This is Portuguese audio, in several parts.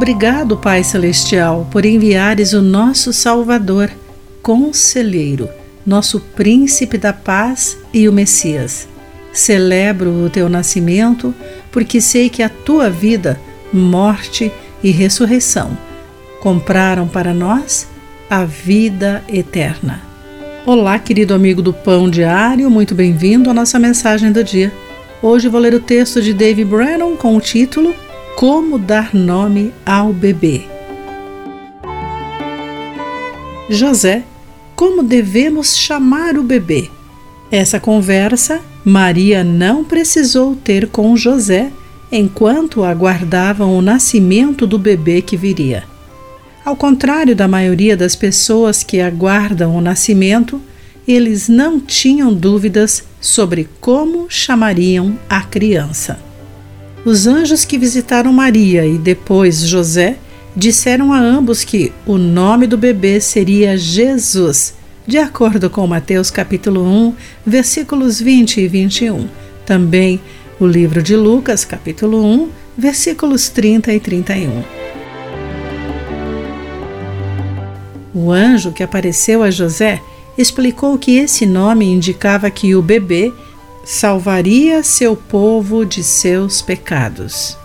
Obrigado, Pai Celestial, por enviares o nosso Salvador, Conselheiro, nosso Príncipe da Paz e o Messias. Celebro o teu nascimento, porque sei que a tua vida, morte e ressurreição compraram para nós a vida eterna. Olá, querido amigo do Pão Diário, muito bem-vindo à nossa mensagem do dia. Hoje vou ler o texto de Dave Brennan com o título Como dar nome ao bebê. José, como devemos chamar o bebê? Essa conversa Maria não precisou ter com José enquanto aguardavam o nascimento do bebê que viria. Ao contrário da maioria das pessoas que aguardam o nascimento, eles não tinham dúvidas sobre como chamariam a criança. Os anjos que visitaram Maria e depois José disseram a ambos que o nome do bebê seria Jesus, de acordo com Mateus capítulo 1, versículos 20 e 21. Também o livro de Lucas capítulo 1, versículos 30 e 31. O anjo que apareceu a José explicou que esse nome indicava que o bebê salvaria seu povo de seus pecados.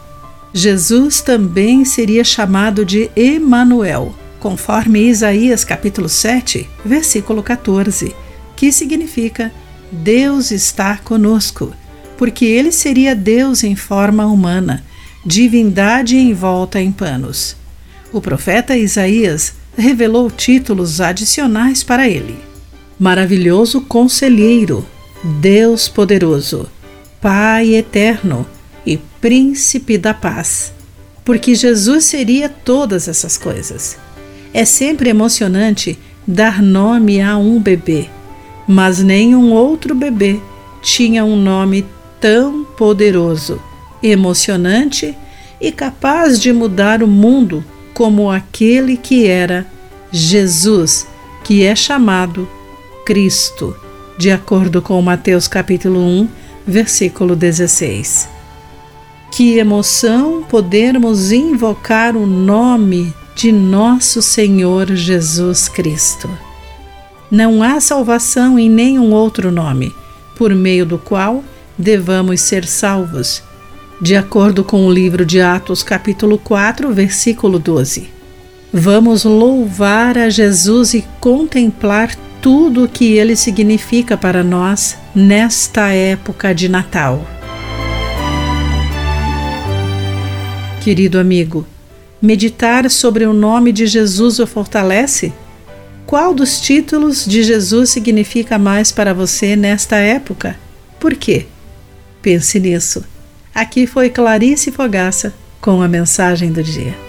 Jesus também seria chamado de Emanuel, conforme Isaías capítulo 7, versículo 14, que significa Deus está conosco, porque ele seria Deus em forma humana, divindade envolta em panos. O profeta Isaías revelou títulos adicionais para ele: Maravilhoso Conselheiro, Deus Poderoso, Pai Eterno e Príncipe da Paz. Porque Jesus seria todas essas coisas. É sempre emocionante dar nome a um bebê, mas nenhum outro bebê tinha um nome tão poderoso, emocionante e capaz de mudar o mundo como aquele que era Jesus, que é chamado Cristo, de acordo com Mateus capítulo 1, versículo 16. Que emoção podermos invocar o nome de nosso Senhor Jesus Cristo. Não há salvação em nenhum outro nome, por meio do qual devamos ser salvos de acordo com o livro de Atos, capítulo 4, versículo 12. Vamos louvar a Jesus e contemplar tudo o que ele significa para nós nesta época de Natal. Querido amigo, meditar sobre o nome de Jesus o fortalece? Qual dos títulos de Jesus significa mais para você nesta época? Por quê? Pense nisso. Aqui foi Clarice Fogaça com a mensagem do dia.